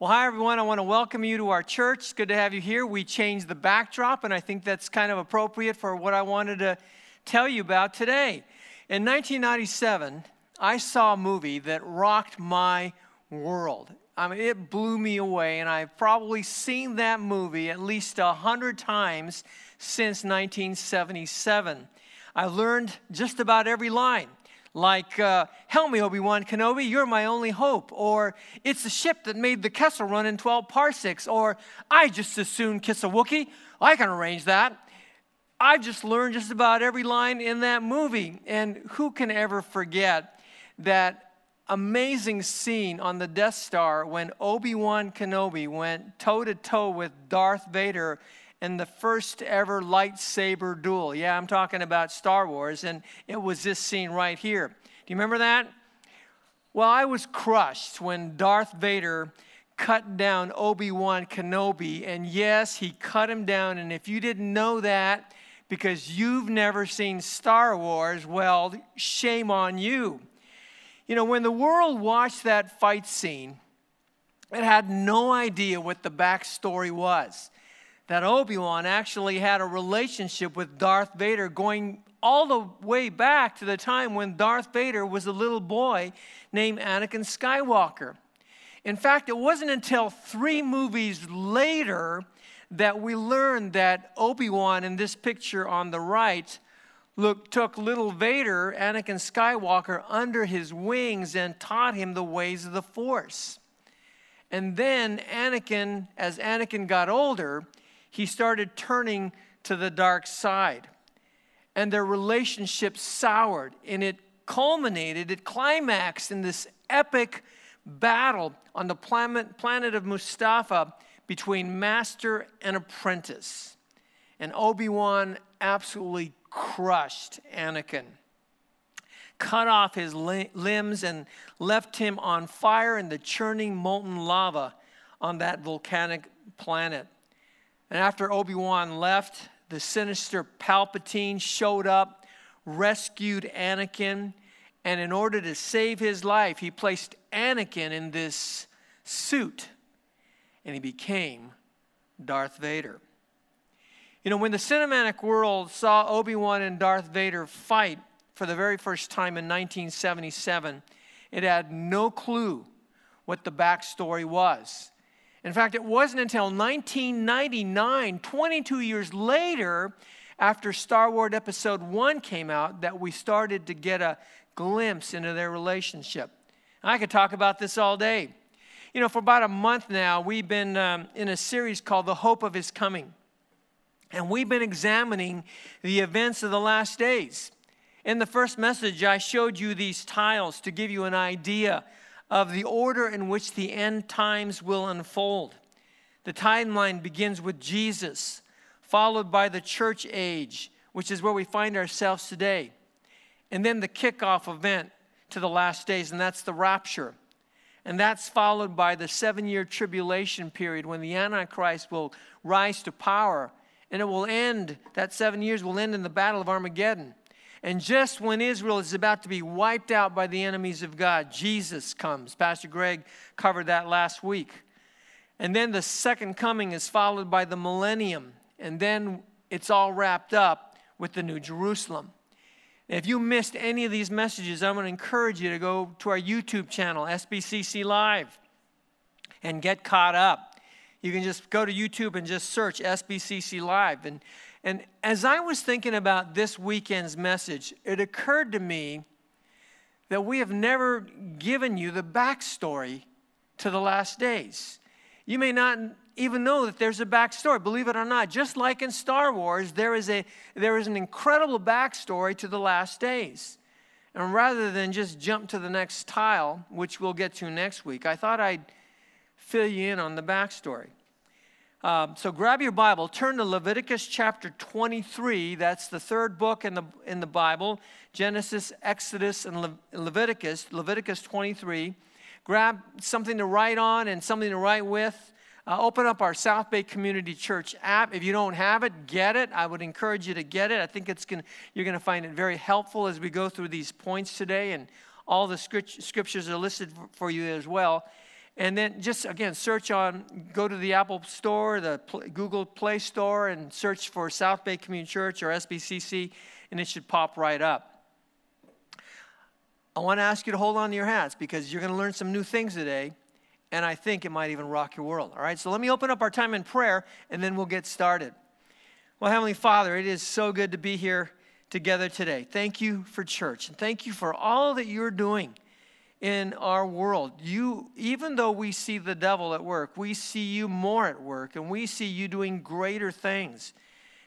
Well, hi, everyone. I want to welcome you to our church. It's good to have you here. We changed the backdrop, and I think that's kind of appropriate for what I wanted to tell you about today. In 1997, I saw a movie that rocked my world. I mean, it blew me away, and I've probably seen that movie at least a hundred times since 1977. I learned just about every line like, uh, Help me, Obi Wan Kenobi, you're my only hope. Or, It's the ship that made the Kessel run in 12 parsecs. Or, I just as soon kiss a Wookiee. I can arrange that. I've just learned just about every line in that movie. And who can ever forget that amazing scene on the Death Star when Obi Wan Kenobi went toe to toe with Darth Vader in the first ever lightsaber duel. Yeah, I'm talking about Star Wars, and it was this scene right here. Do you remember that? Well, I was crushed when Darth Vader cut down Obi Wan Kenobi, and yes, he cut him down. And if you didn't know that because you've never seen Star Wars, well, shame on you. You know, when the world watched that fight scene, it had no idea what the backstory was that Obi-Wan actually had a relationship with Darth Vader going all the way back to the time when Darth Vader was a little boy named Anakin Skywalker. In fact, it wasn't until three movies later that we learned that Obi-Wan in this picture on the right look, took little Vader, Anakin Skywalker, under his wings and taught him the ways of the Force. And then Anakin, as Anakin got older, he started turning to the dark side. And their relationship soured, and it culminated, it climaxed in this epic battle on the planet, planet of Mustafar between master and apprentice. And Obi Wan absolutely crushed Anakin, cut off his limbs, and left him on fire in the churning molten lava on that volcanic planet. And after Obi Wan left, the sinister Palpatine showed up, rescued Anakin, and in order to save his life, he placed Anakin in this suit, and he became Darth Vader. You know, when the cinematic world saw Obi Wan and Darth Vader fight for the very first time in 1977, it had no clue what the backstory was. In fact, it wasn't until 1999, 22 years later, after Star Wars Episode 1 came out, that we started to get a glimpse into their relationship. I could talk about this all day. You know, for about a month now, we've been um, in a series called The Hope of His Coming. And we've been examining the events of the last days. In the first message, I showed you these tiles to give you an idea of the order in which the end times will unfold. The timeline begins with Jesus, followed by the church age, which is where we find ourselves today, and then the kickoff event to the last days, and that's the rapture. And that's followed by the seven year tribulation period when the Antichrist will rise to power. And it will end, that seven years will end in the Battle of Armageddon. And just when Israel is about to be wiped out by the enemies of God, Jesus comes. Pastor Greg covered that last week. And then the second coming is followed by the millennium. And then it's all wrapped up with the New Jerusalem. If you missed any of these messages, I'm going to encourage you to go to our YouTube channel, SBCC Live, and get caught up. You can just go to YouTube and just search SBCC Live. And and as I was thinking about this weekend's message, it occurred to me that we have never given you the backstory to the last days. You may not even know that there's a backstory, believe it or not. Just like in Star Wars, there is, a, there is an incredible backstory to the last days. And rather than just jump to the next tile, which we'll get to next week, I thought I'd fill you in on the backstory. Um, so grab your Bible, turn to Leviticus chapter 23. That's the third book in the, in the Bible Genesis, Exodus, and Le- Leviticus. Leviticus 23. Grab something to write on and something to write with. Uh, open up our South Bay Community Church app. If you don't have it, get it. I would encourage you to get it. I think it's gonna, you're going to find it very helpful as we go through these points today, and all the scriptures are listed for you as well. And then just again, search on, go to the Apple Store, the Google Play Store, and search for South Bay Community Church or SBCC, and it should pop right up. I want to ask you to hold on to your hats because you're going to learn some new things today, and I think it might even rock your world. All right, so let me open up our time in prayer, and then we'll get started. Well, Heavenly Father, it is so good to be here together today. Thank you for church, and thank you for all that you're doing in our world. You, even though we see the devil at work, we see you more at work and we see you doing greater things.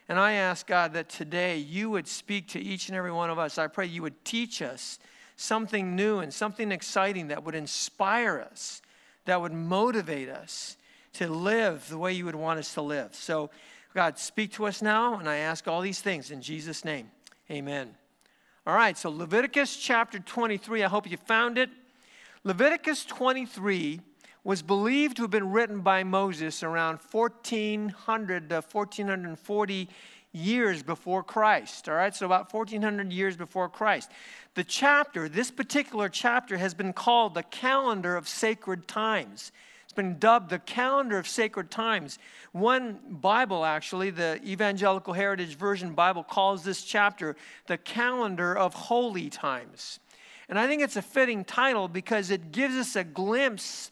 And I ask God that today you would speak to each and every one of us. I pray you would teach us something new and something exciting that would inspire us, that would motivate us to live the way you would want us to live. So, God, speak to us now, and I ask all these things in Jesus' name. Amen. All right, so Leviticus chapter 23, I hope you found it. Leviticus 23 was believed to have been written by Moses around 1400 to 1440 years before Christ. All right, so about 1400 years before Christ. The chapter, this particular chapter, has been called the calendar of sacred times. It's been dubbed the calendar of sacred times. One Bible, actually, the Evangelical Heritage Version Bible, calls this chapter the calendar of holy times. And I think it's a fitting title because it gives us a glimpse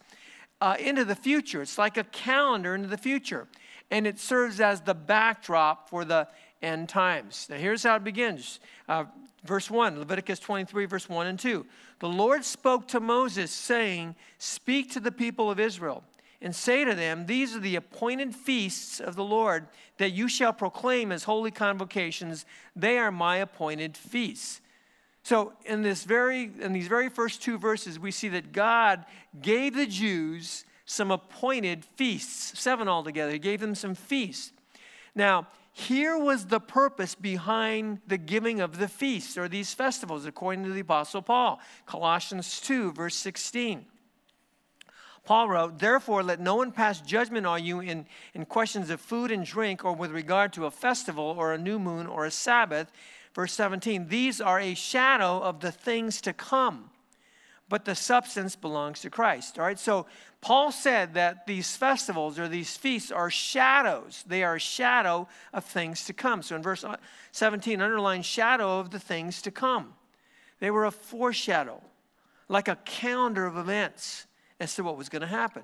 uh, into the future. It's like a calendar into the future. And it serves as the backdrop for the end times. Now, here's how it begins. Uh, verse 1, Leviticus 23, verse 1 and 2. The Lord spoke to Moses, saying, Speak to the people of Israel and say to them, These are the appointed feasts of the Lord that you shall proclaim as holy convocations. They are my appointed feasts. So in this very in these very first two verses, we see that God gave the Jews some appointed feasts, seven altogether. He gave them some feasts. Now, here was the purpose behind the giving of the feasts or these festivals, according to the Apostle Paul. Colossians 2, verse 16. Paul wrote, Therefore, let no one pass judgment on you in, in questions of food and drink, or with regard to a festival, or a new moon, or a Sabbath Verse 17, these are a shadow of the things to come, but the substance belongs to Christ. All right, so Paul said that these festivals or these feasts are shadows. They are a shadow of things to come. So in verse uh, 17, underline shadow of the things to come. They were a foreshadow, like a calendar of events as to what was going to happen.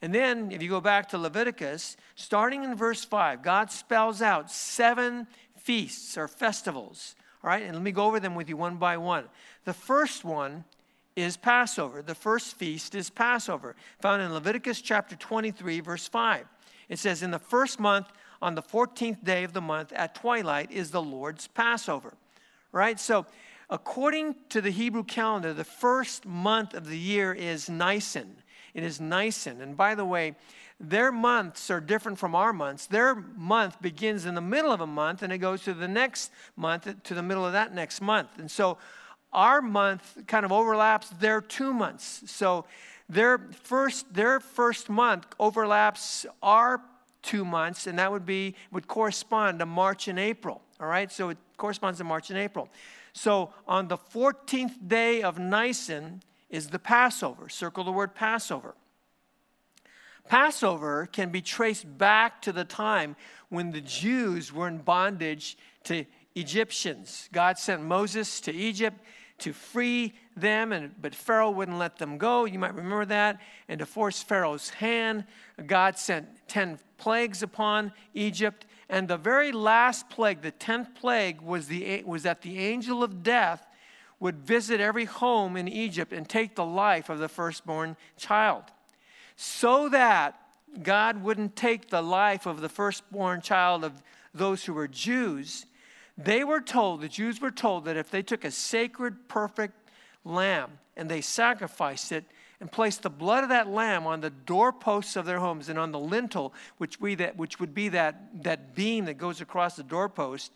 And then, if you go back to Leviticus, starting in verse 5, God spells out seven feasts or festivals. All right, and let me go over them with you one by one. The first one is Passover. The first feast is Passover, found in Leviticus chapter 23, verse 5. It says, In the first month, on the 14th day of the month at twilight, is the Lord's Passover. Right? So, according to the Hebrew calendar, the first month of the year is Nisan. It is Nisan. And by the way, their months are different from our months. Their month begins in the middle of a month and it goes to the next month, to the middle of that next month. And so our month kind of overlaps their two months. So their first, their first month overlaps our two months, and that would be would correspond to March and April. All right, so it corresponds to March and April. So on the 14th day of Nisan is the Passover. Circle the word Passover. Passover can be traced back to the time when the Jews were in bondage to Egyptians. God sent Moses to Egypt to free them, and, but Pharaoh wouldn't let them go. You might remember that. And to force Pharaoh's hand, God sent 10 plagues upon Egypt. And the very last plague, the 10th plague, was, the, was that the angel of death would visit every home in Egypt and take the life of the firstborn child so that God wouldn't take the life of the firstborn child of those who were Jews, they were told, the Jews were told that if they took a sacred, perfect lamb and they sacrificed it and placed the blood of that lamb on the doorposts of their homes and on the lintel, which, we that, which would be that, that beam that goes across the doorpost,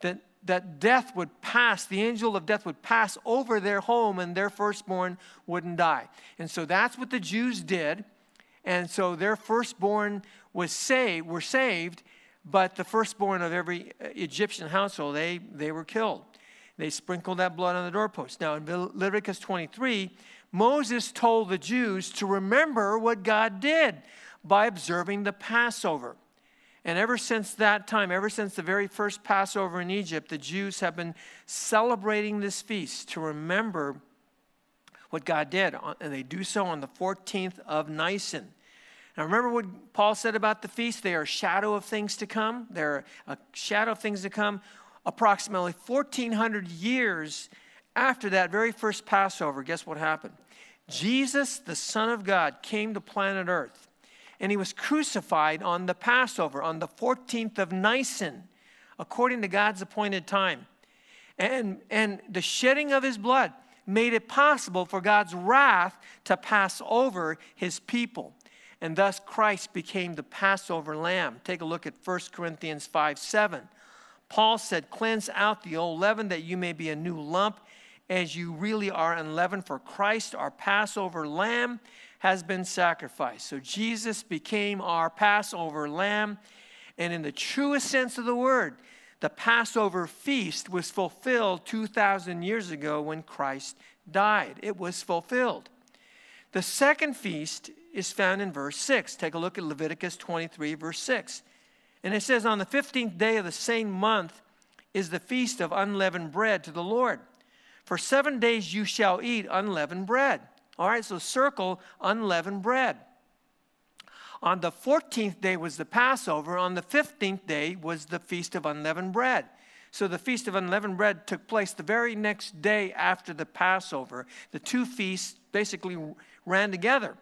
that, that death would pass, the angel of death would pass over their home and their firstborn wouldn't die. And so that's what the Jews did. And so their firstborn was saved, were saved, but the firstborn of every uh, Egyptian household, they, they were killed. They sprinkled that blood on the doorpost. Now, in Leviticus 23, Moses told the Jews to remember what God did by observing the Passover. And ever since that time, ever since the very first Passover in Egypt, the Jews have been celebrating this feast to remember what God did. And they do so on the 14th of Nisan. Now, remember what Paul said about the feast? They are a shadow of things to come. They're a shadow of things to come. Approximately 1,400 years after that very first Passover, guess what happened? Jesus, the Son of God, came to planet Earth and he was crucified on the Passover, on the 14th of Nisan, according to God's appointed time. And, and the shedding of his blood made it possible for God's wrath to pass over his people. And thus Christ became the Passover lamb. Take a look at 1 Corinthians 5 7. Paul said, Cleanse out the old leaven that you may be a new lump as you really are unleavened, for Christ, our Passover lamb, has been sacrificed. So Jesus became our Passover lamb. And in the truest sense of the word, the Passover feast was fulfilled 2,000 years ago when Christ died. It was fulfilled. The second feast is found in verse 6. Take a look at Leviticus 23, verse 6. And it says, On the 15th day of the same month is the feast of unleavened bread to the Lord. For seven days you shall eat unleavened bread. All right, so circle unleavened bread. On the 14th day was the Passover. On the 15th day was the Feast of Unleavened Bread. So the Feast of Unleavened Bread took place the very next day after the Passover. The two feasts basically ran together.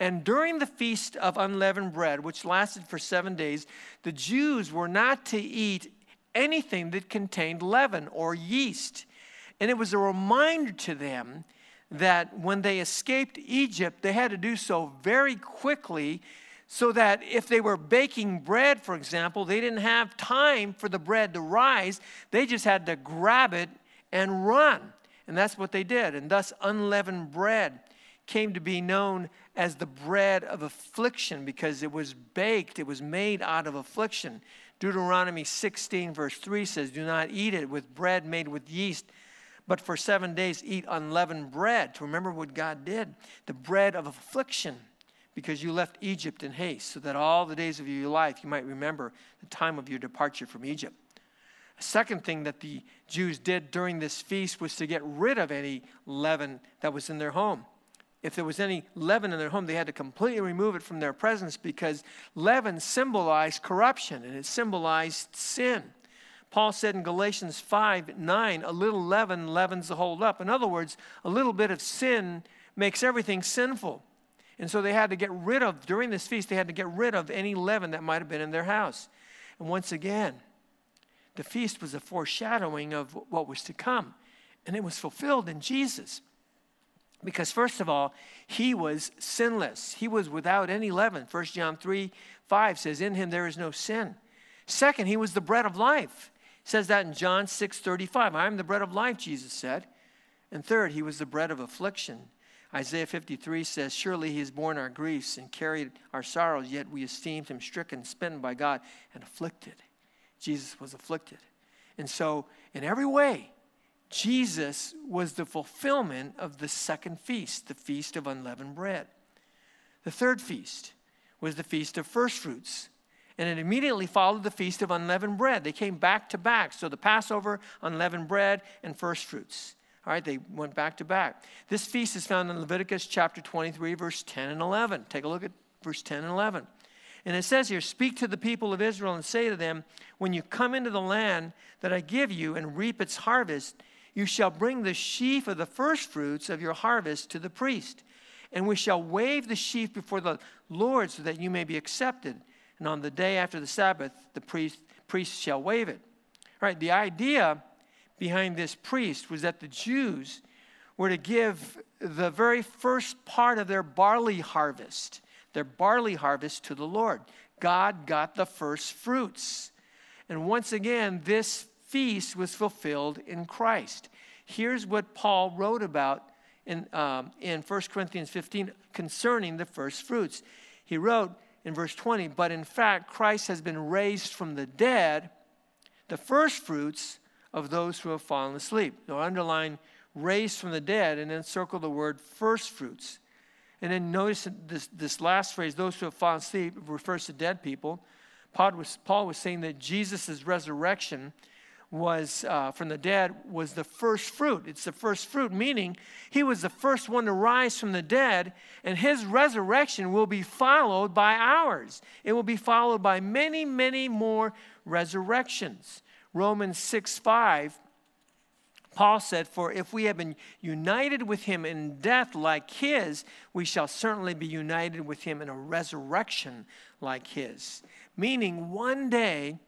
And during the Feast of Unleavened Bread, which lasted for seven days, the Jews were not to eat anything that contained leaven or yeast. And it was a reminder to them that when they escaped Egypt, they had to do so very quickly so that if they were baking bread, for example, they didn't have time for the bread to rise. They just had to grab it and run. And that's what they did. And thus, unleavened bread came to be known as the bread of affliction because it was baked, it was made out of affliction. Deuteronomy 16, verse 3 says, Do not eat it with bread made with yeast but for seven days eat unleavened bread to remember what God did, the bread of affliction, because you left Egypt in haste, so that all the days of your life you might remember the time of your departure from Egypt. A second thing that the Jews did during this feast was to get rid of any leaven that was in their home. If there was any leaven in their home, they had to completely remove it from their presence because leaven symbolized corruption and it symbolized sin. Paul said in Galatians 5 9, a little leaven leavens the whole lump. In other words, a little bit of sin makes everything sinful. And so they had to get rid of, during this feast, they had to get rid of any leaven that might have been in their house. And once again, the feast was a foreshadowing of what was to come. And it was fulfilled in Jesus. Because, first of all, he was sinless. He was without any leaven. 1 John 3 5 says, In him there is no sin. Second, he was the bread of life says that in John 6 35. I am the bread of life, Jesus said. And third, he was the bread of affliction. Isaiah 53 says, Surely he has borne our griefs and carried our sorrows, yet we esteemed him stricken, smitten by God, and afflicted. Jesus was afflicted. And so, in every way, Jesus was the fulfillment of the second feast, the feast of unleavened bread. The third feast was the feast of first fruits and it immediately followed the feast of unleavened bread. They came back to back. So the Passover, unleavened bread, and first fruits. All right, they went back to back. This feast is found in Leviticus chapter 23, verse 10 and 11. Take a look at verse 10 and 11. And it says here, Speak to the people of Israel and say to them, When you come into the land that I give you and reap its harvest, you shall bring the sheaf of the first fruits of your harvest to the priest. And we shall wave the sheaf before the Lord so that you may be accepted and on the day after the Sabbath, the priest, priest shall wave it. Right? The idea behind this priest was that the Jews were to give the very first part of their barley harvest, their barley harvest to the Lord. God got the first fruits. And once again, this feast was fulfilled in Christ. Here's what Paul wrote about in, um, in 1 Corinthians 15 concerning the first fruits. He wrote, in verse 20, but in fact, Christ has been raised from the dead, the first fruits of those who have fallen asleep. Now, underline raised from the dead, and then circle the word first fruits. And then notice this, this last phrase, those who have fallen asleep, refers to dead people. Paul was, Paul was saying that Jesus' resurrection was uh, from the dead was the first fruit. It's the first fruit, meaning he was the first one to rise from the dead, and his resurrection will be followed by ours. It will be followed by many, many more resurrections. Romans 6 5 Paul said, For if we have been united with him in death like his, we shall certainly be united with him in a resurrection like his. Meaning, one day,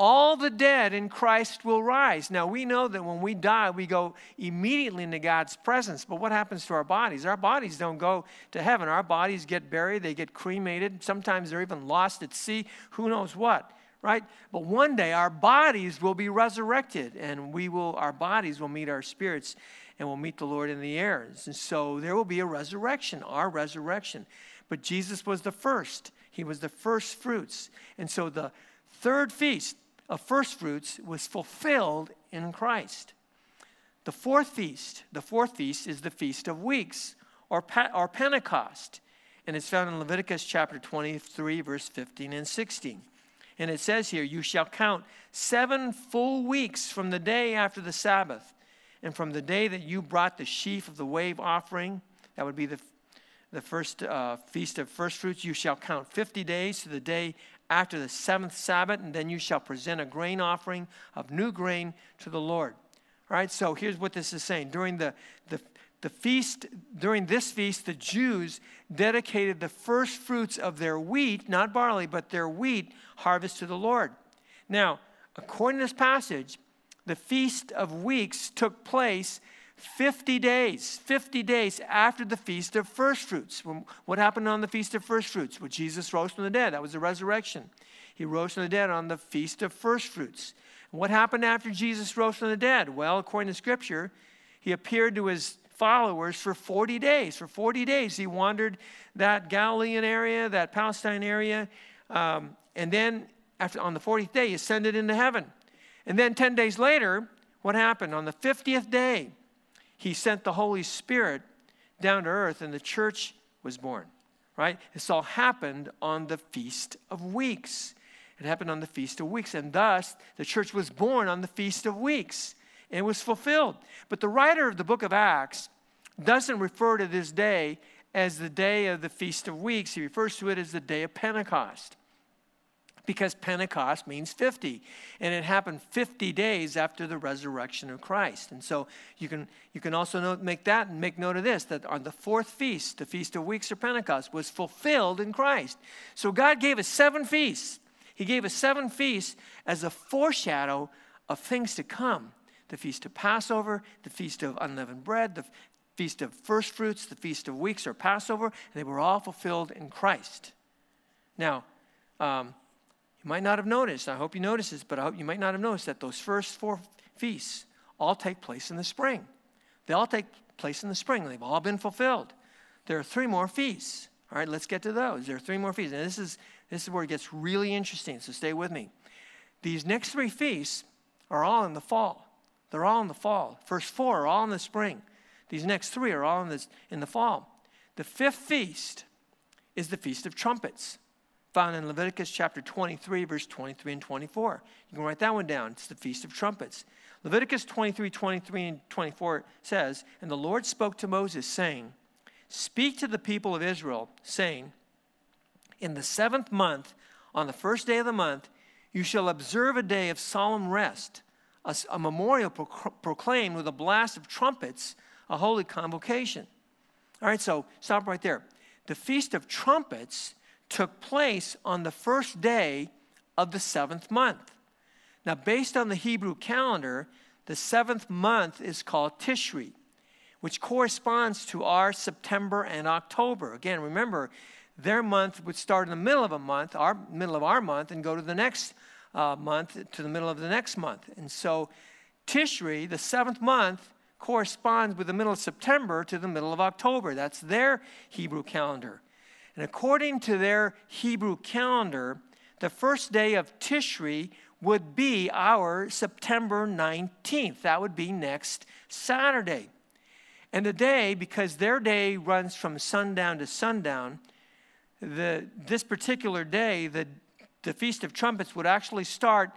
all the dead in Christ will rise. Now, we know that when we die, we go immediately into God's presence. But what happens to our bodies? Our bodies don't go to heaven. Our bodies get buried, they get cremated. Sometimes they're even lost at sea. Who knows what? right? But one day our bodies will be resurrected and we will our bodies will meet our spirits and we'll meet the Lord in the air. And so there will be a resurrection, our resurrection. But Jesus was the first. He was the first fruits. And so the third feast of first fruits was fulfilled in Christ. The fourth feast, the fourth feast is the feast of weeks or, or Pentecost. And it's found in Leviticus chapter 23 verse 15 and 16. And it says here, You shall count seven full weeks from the day after the Sabbath, and from the day that you brought the sheaf of the wave offering, that would be the, the first uh, feast of first fruits, you shall count 50 days to the day after the seventh Sabbath, and then you shall present a grain offering of new grain to the Lord. All right, so here's what this is saying. During the, the, the feast, during this feast, the Jews dedicated the first fruits of their wheat, not barley, but their wheat harvest to the Lord. Now, according to this passage, the Feast of Weeks took place 50 days, 50 days after the Feast of First Fruits. What happened on the Feast of First Fruits? Well, Jesus rose from the dead. That was the resurrection. He rose from the dead on the Feast of First Fruits. What happened after Jesus rose from the dead? Well, according to Scripture, he appeared to his followers for 40 days. For 40 days, he wandered that Galilean area, that Palestine area, um, and then after, on the 40th day, he ascended into heaven. And then 10 days later, what happened? On the 50th day, he sent the Holy Spirit down to earth, and the church was born. Right? This all happened on the Feast of Weeks. It happened on the Feast of Weeks, and thus the church was born on the Feast of Weeks and was fulfilled. But the writer of the book of Acts doesn't refer to this day as the day of the Feast of Weeks. He refers to it as the day of Pentecost because Pentecost means 50. And it happened 50 days after the resurrection of Christ. And so you can, you can also note, make that and make note of this that on the fourth feast, the Feast of Weeks or Pentecost, was fulfilled in Christ. So God gave us seven feasts. He gave us seven feasts as a foreshadow of things to come the feast of Passover, the feast of unleavened bread, the feast of first fruits, the feast of weeks or Passover, they were all fulfilled in Christ. Now, um, you might not have noticed, I hope you notice this, but I hope you might not have noticed that those first four feasts all take place in the spring. They all take place in the spring. They've all been fulfilled. There are three more feasts. All right, let's get to those. There are three more feasts. And this is, this is where it gets really interesting, so stay with me. These next three feasts are all in the fall. They're all in the fall. First four are all in the spring. These next three are all in, this, in the fall. The fifth feast is the Feast of Trumpets, found in Leviticus chapter 23, verse 23 and 24. You can write that one down. It's the Feast of Trumpets. Leviticus 23, 23 and 24 says, And the Lord spoke to Moses, saying, Speak to the people of Israel, saying, In the seventh month, on the first day of the month, you shall observe a day of solemn rest a, a memorial pro- proclaimed with a blast of trumpets, a holy convocation. All right, so stop right there. The Feast of Trumpets took place on the first day of the seventh month. Now, based on the Hebrew calendar, the seventh month is called Tishri, which corresponds to our September and October. Again, remember, their month would start in the middle of a month, our middle of our month, and go to the next uh, month to the middle of the next month. And so Tishri, the seventh month, corresponds with the middle of September to the middle of October. That's their Hebrew calendar. And according to their Hebrew calendar, the first day of Tishri would be our September 19th. That would be next Saturday. And the day, because their day runs from sundown to sundown, the, this particular day, the, the Feast of Trumpets would actually start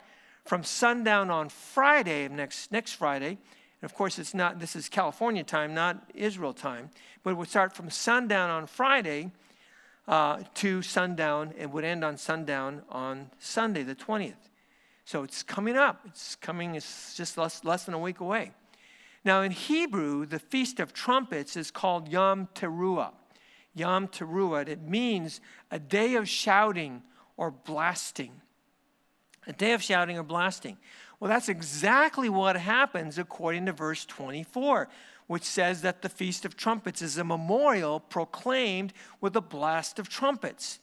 from sundown on Friday, next, next Friday. And of course, it's not, this is California time, not Israel time. But it would start from sundown on Friday uh, to sundown and would end on sundown on Sunday, the 20th. So it's coming up. It's coming, it's just less, less than a week away. Now, in Hebrew, the Feast of Trumpets is called Yom Teruah. Yom Teruah. It means a day of shouting or blasting. A day of shouting or blasting. Well, that's exactly what happens according to verse 24, which says that the Feast of Trumpets is a memorial proclaimed with a blast of trumpets.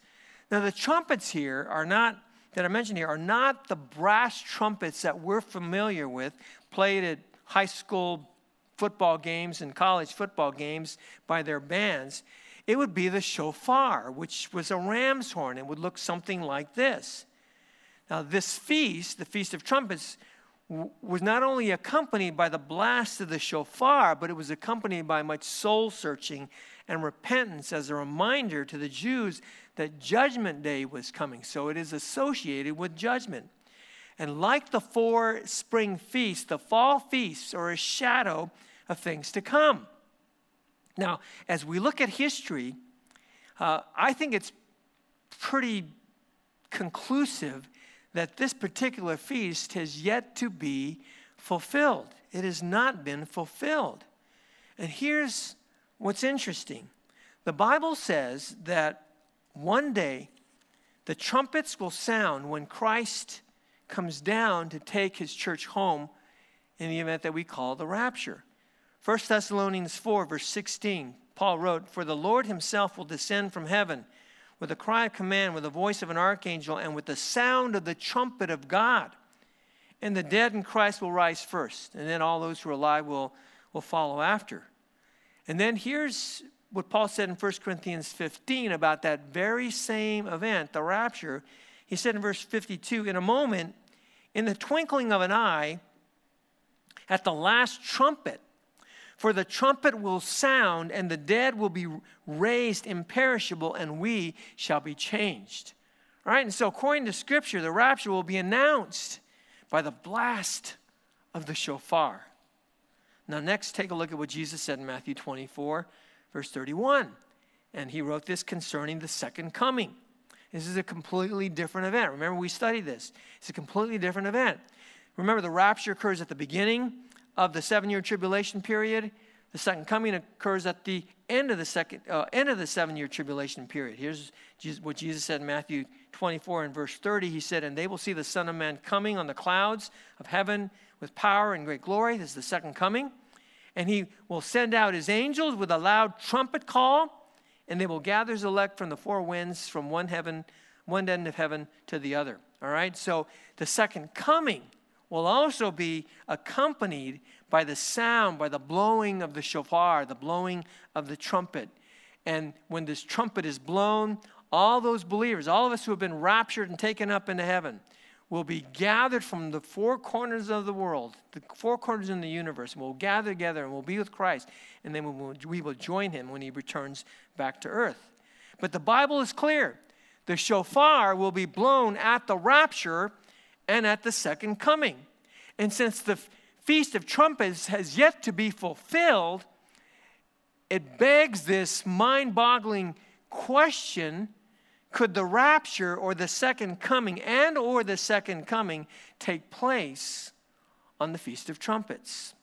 Now, the trumpets here are not that I mentioned here are not the brass trumpets that we're familiar with, played at high school football games and college football games by their bands. It would be the shofar, which was a ram's horn. It would look something like this. Now, this feast, the Feast of Trumpets, was not only accompanied by the blast of the shofar, but it was accompanied by much soul searching and repentance as a reminder to the Jews that Judgment Day was coming. So it is associated with judgment. And like the four spring feasts, the fall feasts are a shadow of things to come. Now, as we look at history, uh, I think it's pretty conclusive that this particular feast has yet to be fulfilled. It has not been fulfilled. And here's what's interesting the Bible says that one day the trumpets will sound when Christ comes down to take his church home in the event that we call the rapture. 1 Thessalonians 4, verse 16, Paul wrote, For the Lord himself will descend from heaven with a cry of command, with the voice of an archangel, and with the sound of the trumpet of God. And the dead in Christ will rise first, and then all those who are alive will, will follow after. And then here's what Paul said in 1 Corinthians 15 about that very same event, the rapture. He said in verse 52 In a moment, in the twinkling of an eye, at the last trumpet, for the trumpet will sound, and the dead will be raised imperishable, and we shall be changed. All right, and so according to Scripture, the rapture will be announced by the blast of the shofar. Now, next, take a look at what Jesus said in Matthew 24, verse 31. And he wrote this concerning the second coming. This is a completely different event. Remember, we studied this. It's a completely different event. Remember, the rapture occurs at the beginning of the seven year tribulation period. The second coming occurs at the end of the second uh, end of the seven year tribulation period. Here's what Jesus said in Matthew 24 and verse 30. He said, "And they will see the Son of Man coming on the clouds of heaven with power and great glory." This is the second coming, and he will send out his angels with a loud trumpet call, and they will gather his elect from the four winds, from one heaven, one end of heaven to the other. All right. So the second coming will also be accompanied by the sound, by the blowing of the shofar, the blowing of the trumpet. And when this trumpet is blown, all those believers, all of us who have been raptured and taken up into heaven, will be gathered from the four corners of the world, the four corners in the universe, and we'll gather together and we'll be with Christ, and then we will, we will join him when he returns back to earth. But the Bible is clear the shofar will be blown at the rapture and at the second coming. And since the Feast of Trumpets has yet to be fulfilled, it begs this mind boggling question could the rapture or the second coming and or the second coming take place on the feast of trumpets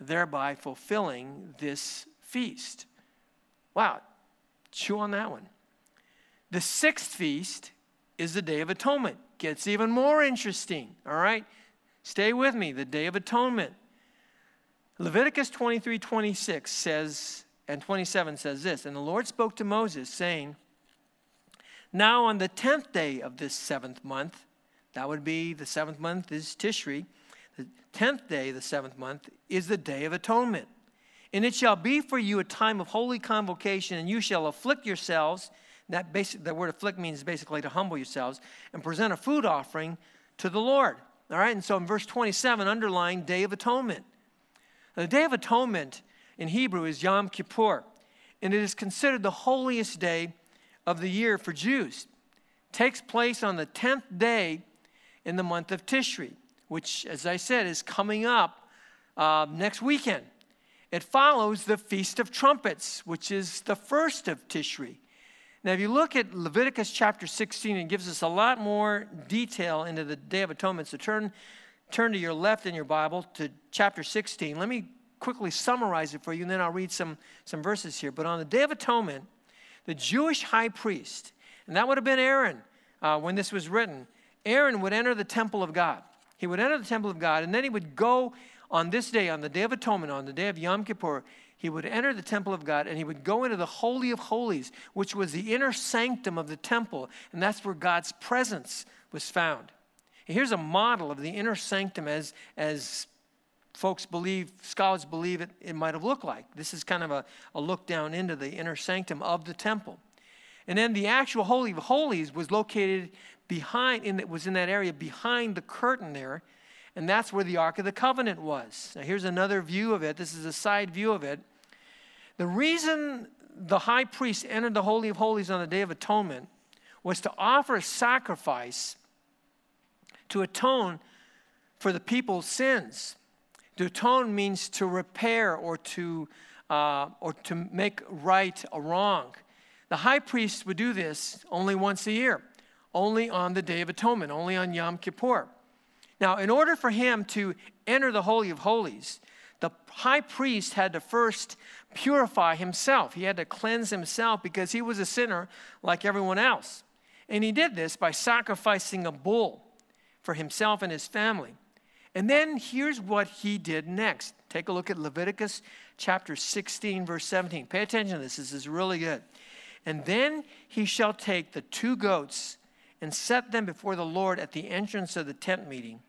thereby fulfilling this feast wow chew on that one the sixth feast is the day of atonement gets even more interesting, all right? Stay with me, the Day of Atonement. Leviticus 23 26 says, and 27 says this And the Lord spoke to Moses, saying, Now on the tenth day of this seventh month, that would be the seventh month is Tishri, the tenth day, the seventh month, is the Day of Atonement. And it shall be for you a time of holy convocation, and you shall afflict yourselves that, basic, that word afflict means basically to humble yourselves and present a food offering to the Lord. All right, and so in verse 27, underline Day of Atonement. Now, the Day of Atonement in Hebrew is Yom Kippur, and it is considered the holiest day of the year for Jews. It takes place on the 10th day in the month of Tishri, which, as I said, is coming up uh, next weekend. It follows the Feast of Trumpets, which is the first of Tishri. Now, if you look at Leviticus chapter 16, it gives us a lot more detail into the Day of Atonement. So turn, turn to your left in your Bible to chapter 16. Let me quickly summarize it for you, and then I'll read some, some verses here. But on the Day of Atonement, the Jewish high priest, and that would have been Aaron uh, when this was written, Aaron would enter the temple of God. He would enter the temple of God, and then he would go on this day, on the Day of Atonement, on the day of Yom Kippur, he would enter the temple of God and he would go into the Holy of Holies, which was the inner sanctum of the temple, and that's where God's presence was found. Here's a model of the inner sanctum as, as folks believe, scholars believe it, it might have looked like. This is kind of a, a look down into the inner sanctum of the temple. And then the actual Holy of Holies was located behind, in, was in that area behind the curtain there and that's where the Ark of the Covenant was. Now, here's another view of it. This is a side view of it. The reason the high priest entered the Holy of Holies on the Day of Atonement was to offer a sacrifice to atone for the people's sins. To atone means to repair or to, uh, or to make right a wrong. The high priest would do this only once a year, only on the Day of Atonement, only on Yom Kippur. Now, in order for him to enter the Holy of Holies, the high priest had to first purify himself. He had to cleanse himself because he was a sinner like everyone else. And he did this by sacrificing a bull for himself and his family. And then here's what he did next. Take a look at Leviticus chapter 16, verse 17. Pay attention to this, this is really good. And then he shall take the two goats and set them before the Lord at the entrance of the tent meeting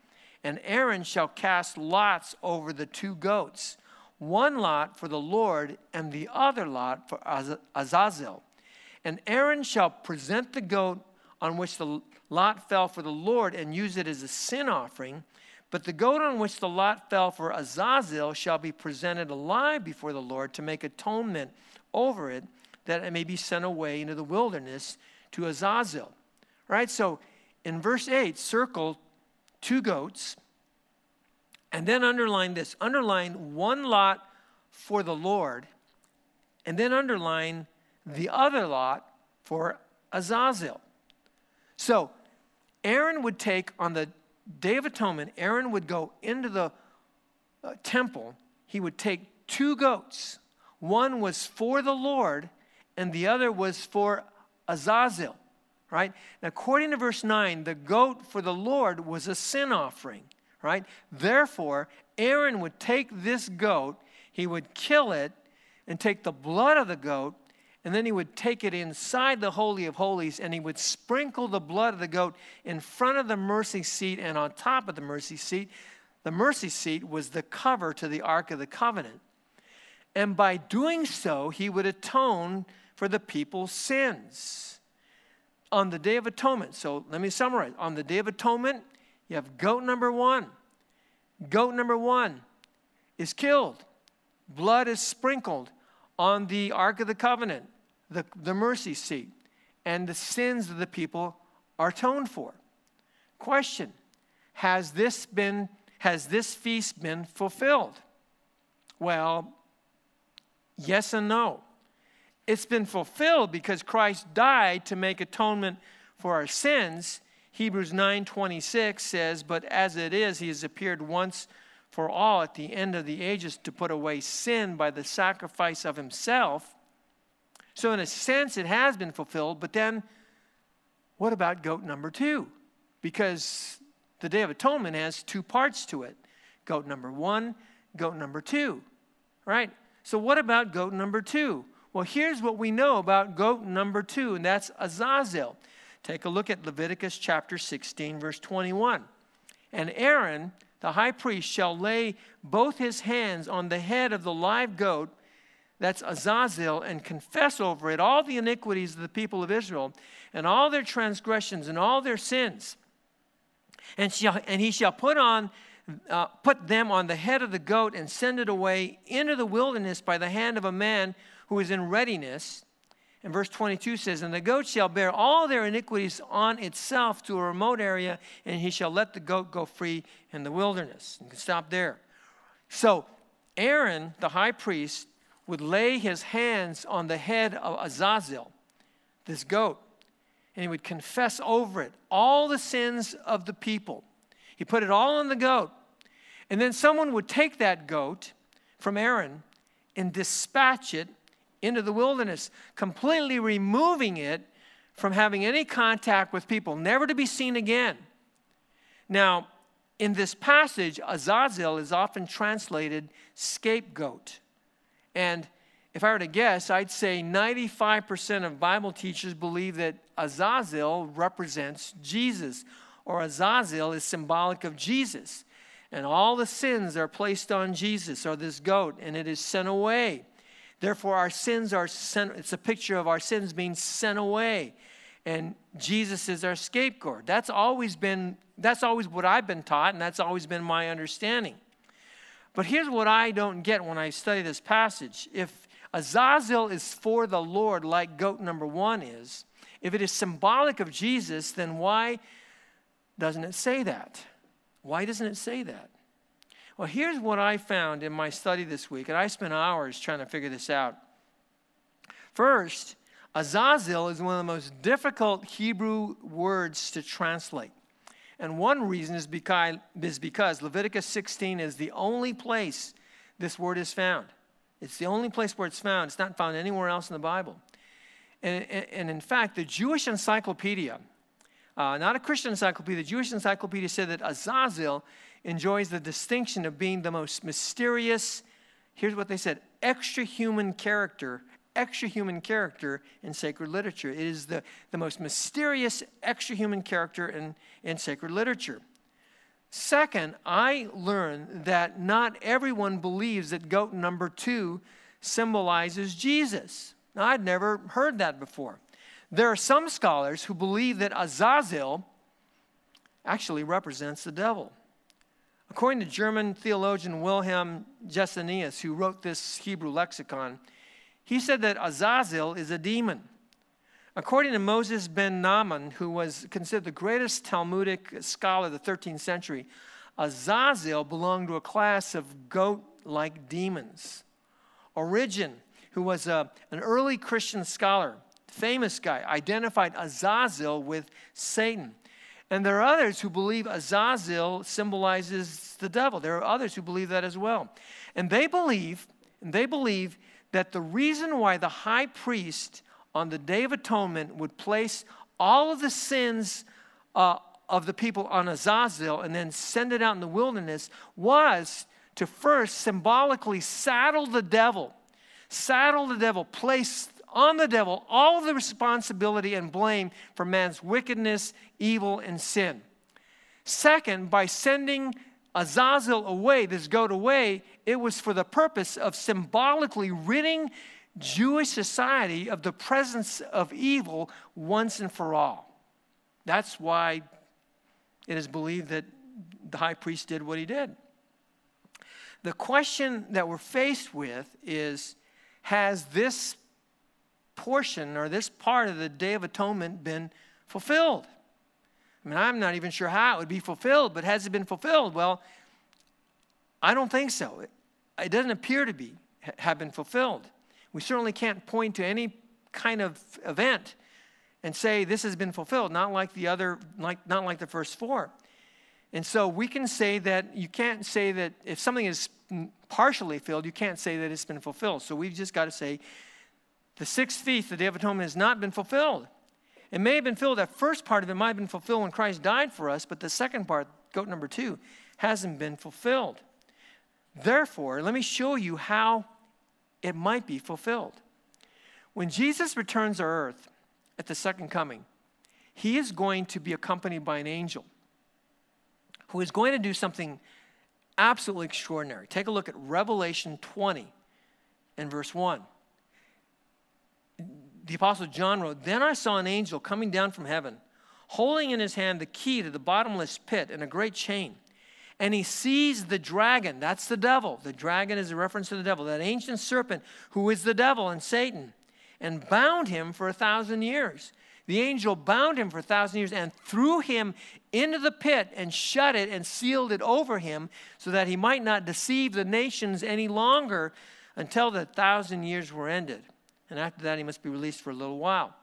and Aaron shall cast lots over the two goats, one lot for the Lord, and the other lot for Azazel. And Aaron shall present the goat on which the lot fell for the Lord and use it as a sin offering. But the goat on which the lot fell for Azazel shall be presented alive before the Lord to make atonement over it, that it may be sent away into the wilderness to Azazel. Right? So in verse 8, circle two goats, and then underline this underline one lot for the Lord, and then underline the other lot for Azazel. So Aaron would take on the Day of Atonement, Aaron would go into the uh, temple. He would take two goats. One was for the Lord, and the other was for Azazel right? Now, according to verse 9, the goat for the Lord was a sin offering, right? Therefore, Aaron would take this goat, he would kill it, and take the blood of the goat, and then he would take it inside the Holy of Holies and he would sprinkle the blood of the goat in front of the mercy seat and on top of the mercy seat. The mercy seat was the cover to the Ark of the Covenant. And by doing so, he would atone for the people's sins on the Day of Atonement. So let me summarize. On the Day of Atonement, you have goat number one. Goat number one is killed, blood is sprinkled on the Ark of the Covenant, the, the mercy seat, and the sins of the people are atoned for. Question Has this been has this feast been fulfilled? Well, yes and no. It's been fulfilled because Christ died to make atonement for our sins. Hebrews 9:26 says, "But as it is, he has appeared once for all at the end of the ages to put away sin by the sacrifice of himself." So in a sense it has been fulfilled, but then what about goat number 2? Because the Day of Atonement has two parts to it. Goat number 1, goat number 2. Right? So what about goat number 2? Well, here's what we know about goat number two, and that's Azazel. Take a look at Leviticus chapter 16, verse 21. And Aaron, the high priest, shall lay both his hands on the head of the live goat, that's Azazel, and confess over it all the iniquities of the people of Israel, and all their transgressions and all their sins. And, shall, and he shall put on uh, put them on the head of the goat and send it away into the wilderness by the hand of a man who is in readiness. And verse 22 says, And the goat shall bear all their iniquities on itself to a remote area, and he shall let the goat go free in the wilderness. You can stop there. So, Aaron, the high priest, would lay his hands on the head of Azazel, this goat, and he would confess over it all the sins of the people. He put it all on the goat. And then someone would take that goat from Aaron and dispatch it into the wilderness, completely removing it from having any contact with people, never to be seen again. Now, in this passage, Azazel is often translated scapegoat. And if I were to guess, I'd say 95% of Bible teachers believe that Azazel represents Jesus, or Azazel is symbolic of Jesus. And all the sins are placed on Jesus, or this goat, and it is sent away. Therefore, our sins are sent, it's a picture of our sins being sent away. And Jesus is our scapegoat. That's always been, that's always what I've been taught, and that's always been my understanding. But here's what I don't get when I study this passage. If Azazel is for the Lord, like goat number one is, if it is symbolic of Jesus, then why doesn't it say that? Why doesn't it say that? Well, here's what I found in my study this week, and I spent hours trying to figure this out. First, Azazel is one of the most difficult Hebrew words to translate. And one reason is because, is because Leviticus 16 is the only place this word is found. It's the only place where it's found. It's not found anywhere else in the Bible. And, and in fact, the Jewish Encyclopedia, uh, not a Christian encyclopedia, the Jewish Encyclopedia said that Azazel enjoys the distinction of being the most mysterious, here's what they said, extra human character, extra human character in sacred literature. It is the, the most mysterious extra human character in, in sacred literature. Second, I learned that not everyone believes that goat number two symbolizes Jesus. Now, I'd never heard that before. There are some scholars who believe that Azazel actually represents the devil. According to German theologian Wilhelm Gesenius, who wrote this Hebrew lexicon, he said that Azazel is a demon. According to Moses ben Nahman, who was considered the greatest Talmudic scholar of the 13th century, Azazel belonged to a class of goat like demons. Origen, who was a, an early Christian scholar, famous guy, identified Azazel with Satan. And there are others who believe Azazel symbolizes the devil. There are others who believe that as well. And they believe, and they believe that the reason why the high priest on the Day of Atonement would place all of the sins uh, of the people on Azazel and then send it out in the wilderness was to first symbolically saddle the devil, saddle the devil, place on the devil all the responsibility and blame for man's wickedness, evil, and sin. Second, by sending Azazel away, this goat away, it was for the purpose of symbolically ridding Jewish society of the presence of evil once and for all. That's why it is believed that the high priest did what he did. The question that we're faced with is Has this portion or this part of the Day of Atonement been fulfilled? I mean, I'm not even sure how it would be fulfilled, but has it been fulfilled? Well, I don't think so. It, it doesn't appear to be have been fulfilled. We certainly can't point to any kind of event and say this has been fulfilled, not like the other, like, not like the first four. And so we can say that you can't say that if something is partially filled, you can't say that it's been fulfilled. So we've just got to say the sixth feast, the Day of Atonement, has not been fulfilled. It may have been filled, that first part of it might have been fulfilled when Christ died for us, but the second part, goat number two, hasn't been fulfilled. Therefore, let me show you how it might be fulfilled. When Jesus returns to earth at the second coming, he is going to be accompanied by an angel who is going to do something absolutely extraordinary. Take a look at Revelation 20 and verse 1 the Apostle John wrote, Then I saw an angel coming down from heaven, holding in his hand the key to the bottomless pit and a great chain. And he sees the dragon, that's the devil. The dragon is a reference to the devil, that ancient serpent who is the devil and Satan, and bound him for a thousand years. The angel bound him for a thousand years and threw him into the pit and shut it and sealed it over him so that he might not deceive the nations any longer until the thousand years were ended. And after that, he must be released for a little while.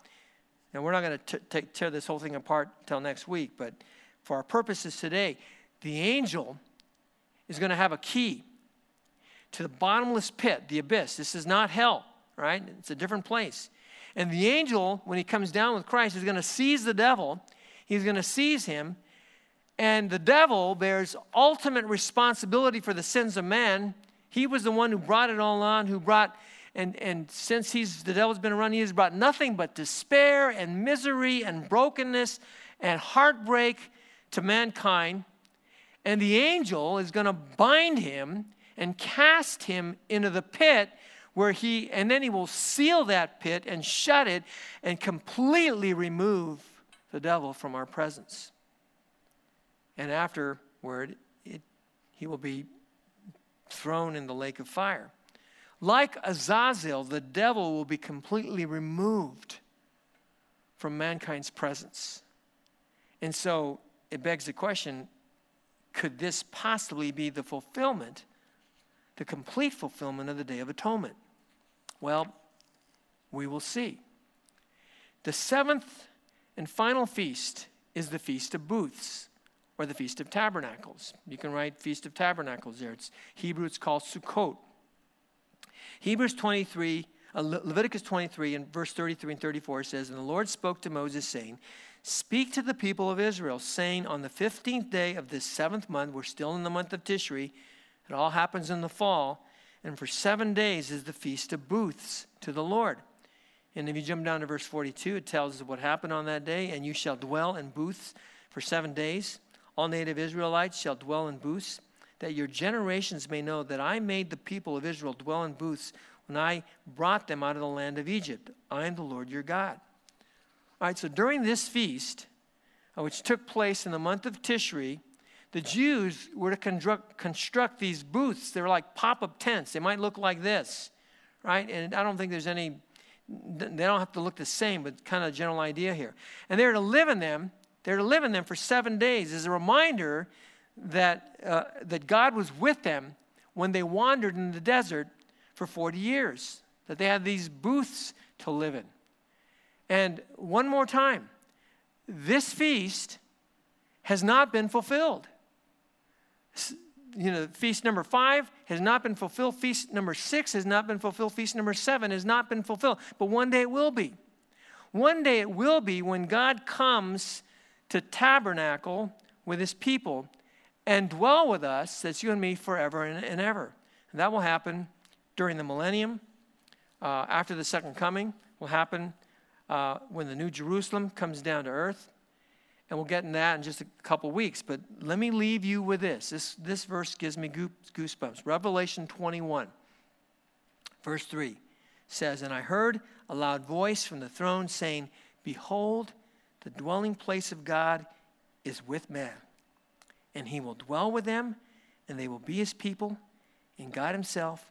Now, we're not going to tear this whole thing apart until next week, but for our purposes today, the angel is going to have a key to the bottomless pit, the abyss. This is not hell, right? It's a different place. And the angel, when he comes down with Christ, is going to seize the devil. He's going to seize him. And the devil bears ultimate responsibility for the sins of man. He was the one who brought it all on, who brought, and, and since he's the devil's been around, he has brought nothing but despair and misery and brokenness and heartbreak to mankind. And the angel is going to bind him and cast him into the pit where he, and then he will seal that pit and shut it and completely remove the devil from our presence. And afterward, it, he will be thrown in the lake of fire. Like Azazel, the devil will be completely removed from mankind's presence. And so it begs the question could this possibly be the fulfillment, the complete fulfillment of the Day of Atonement? Well, we will see. The seventh and final feast is the Feast of Booths or the Feast of Tabernacles. You can write Feast of Tabernacles there. It's Hebrew, it's called Sukkot. Hebrews 23, uh, Leviticus 23, and verse 33 and 34 says, And the Lord spoke to Moses, saying, Speak to the people of Israel, saying, On the 15th day of this seventh month, we're still in the month of Tishri, it all happens in the fall, and for seven days is the Feast of Booths to the Lord. And if you jump down to verse 42, it tells us what happened on that day. And you shall dwell in booths for seven days. All native Israelites shall dwell in booths, that your generations may know that I made the people of Israel dwell in booths when I brought them out of the land of Egypt. I am the Lord your God. All right, so during this feast, uh, which took place in the month of Tishri, the Jews were to construct, these booths. They're like pop up tents. They might look like this, right? And I don't think there's any, they don't have to look the same, but kind of a general idea here. And they're to live in them. They're to live in them for seven days as a reminder that, uh, that God was with them when they wandered in the desert for 40 years, that they had these booths to live in. And one more time, this feast has not been fulfilled you know, feast number five has not been fulfilled. Feast number six has not been fulfilled. Feast number seven has not been fulfilled. But one day it will be. One day it will be when God comes to tabernacle with his people and dwell with us, that's you and me forever and, and ever. And that will happen during the millennium, uh, after the second coming, will happen uh, when the new Jerusalem comes down to earth. And we'll get in that in just a couple weeks. But let me leave you with this. This, this verse gives me goosebumps. Revelation 21, verse 3 says, And I heard a loud voice from the throne saying, Behold, the dwelling place of God is with man, and he will dwell with them, and they will be his people, and God himself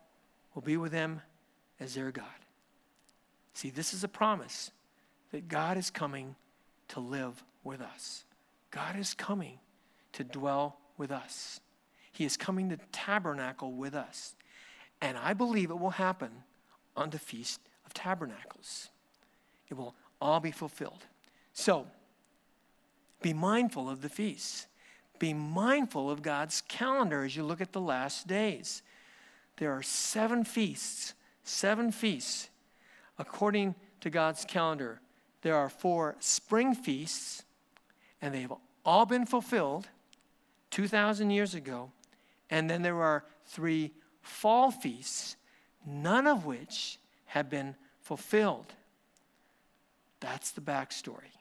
will be with them as their God. See, this is a promise that God is coming to live with us. God is coming to dwell with us. He is coming to tabernacle with us. And I believe it will happen on the Feast of Tabernacles. It will all be fulfilled. So, be mindful of the feasts. Be mindful of God's calendar as you look at the last days. There are seven feasts, seven feasts according to God's calendar. There are four spring feasts, and they've all been fulfilled 2,000 years ago. And then there are three fall feasts, none of which have been fulfilled. That's the backstory.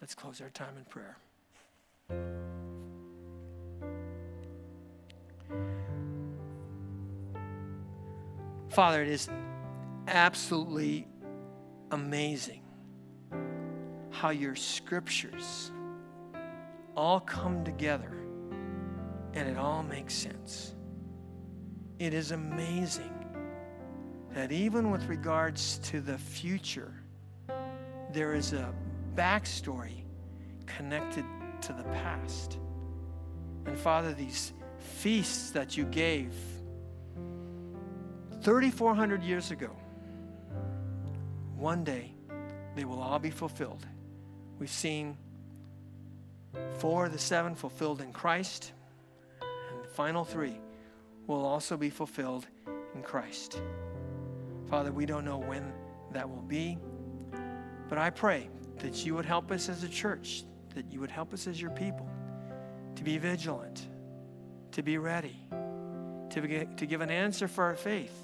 Let's close our time in prayer. Father, it is absolutely amazing how your scriptures all come together and it all makes sense. It is amazing that even with regards to the future, there is a backstory connected to the past. And Father, these feasts that you gave 3,400 years ago, one day they will all be fulfilled. We've seen four of the seven fulfilled in Christ, and the final three will also be fulfilled in Christ. Father, we don't know when that will be, but I pray that you would help us as a church, that you would help us as your people to be vigilant, to be ready, to, to give an answer for our faith.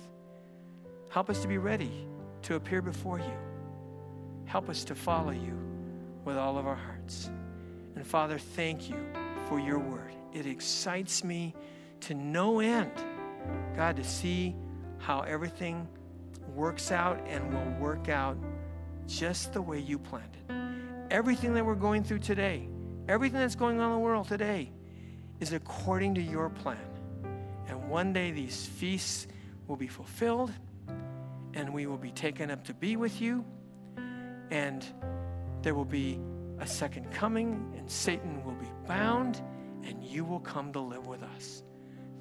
Help us to be ready to appear before you. Help us to follow you with all of our hearts. And Father, thank you for your word. It excites me to no end, God, to see how everything works out and will work out just the way you planned it. Everything that we're going through today, everything that's going on in the world today, is according to your plan. And one day these feasts will be fulfilled and we will be taken up to be with you. And there will be a second coming, and Satan will be bound, and you will come to live with us.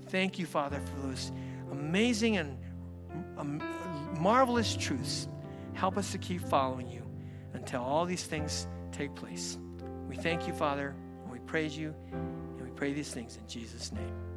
Thank you, Father, for those amazing and marvelous truths. Help us to keep following you until all these things take place. We thank you, Father, and we praise you, and we pray these things in Jesus' name.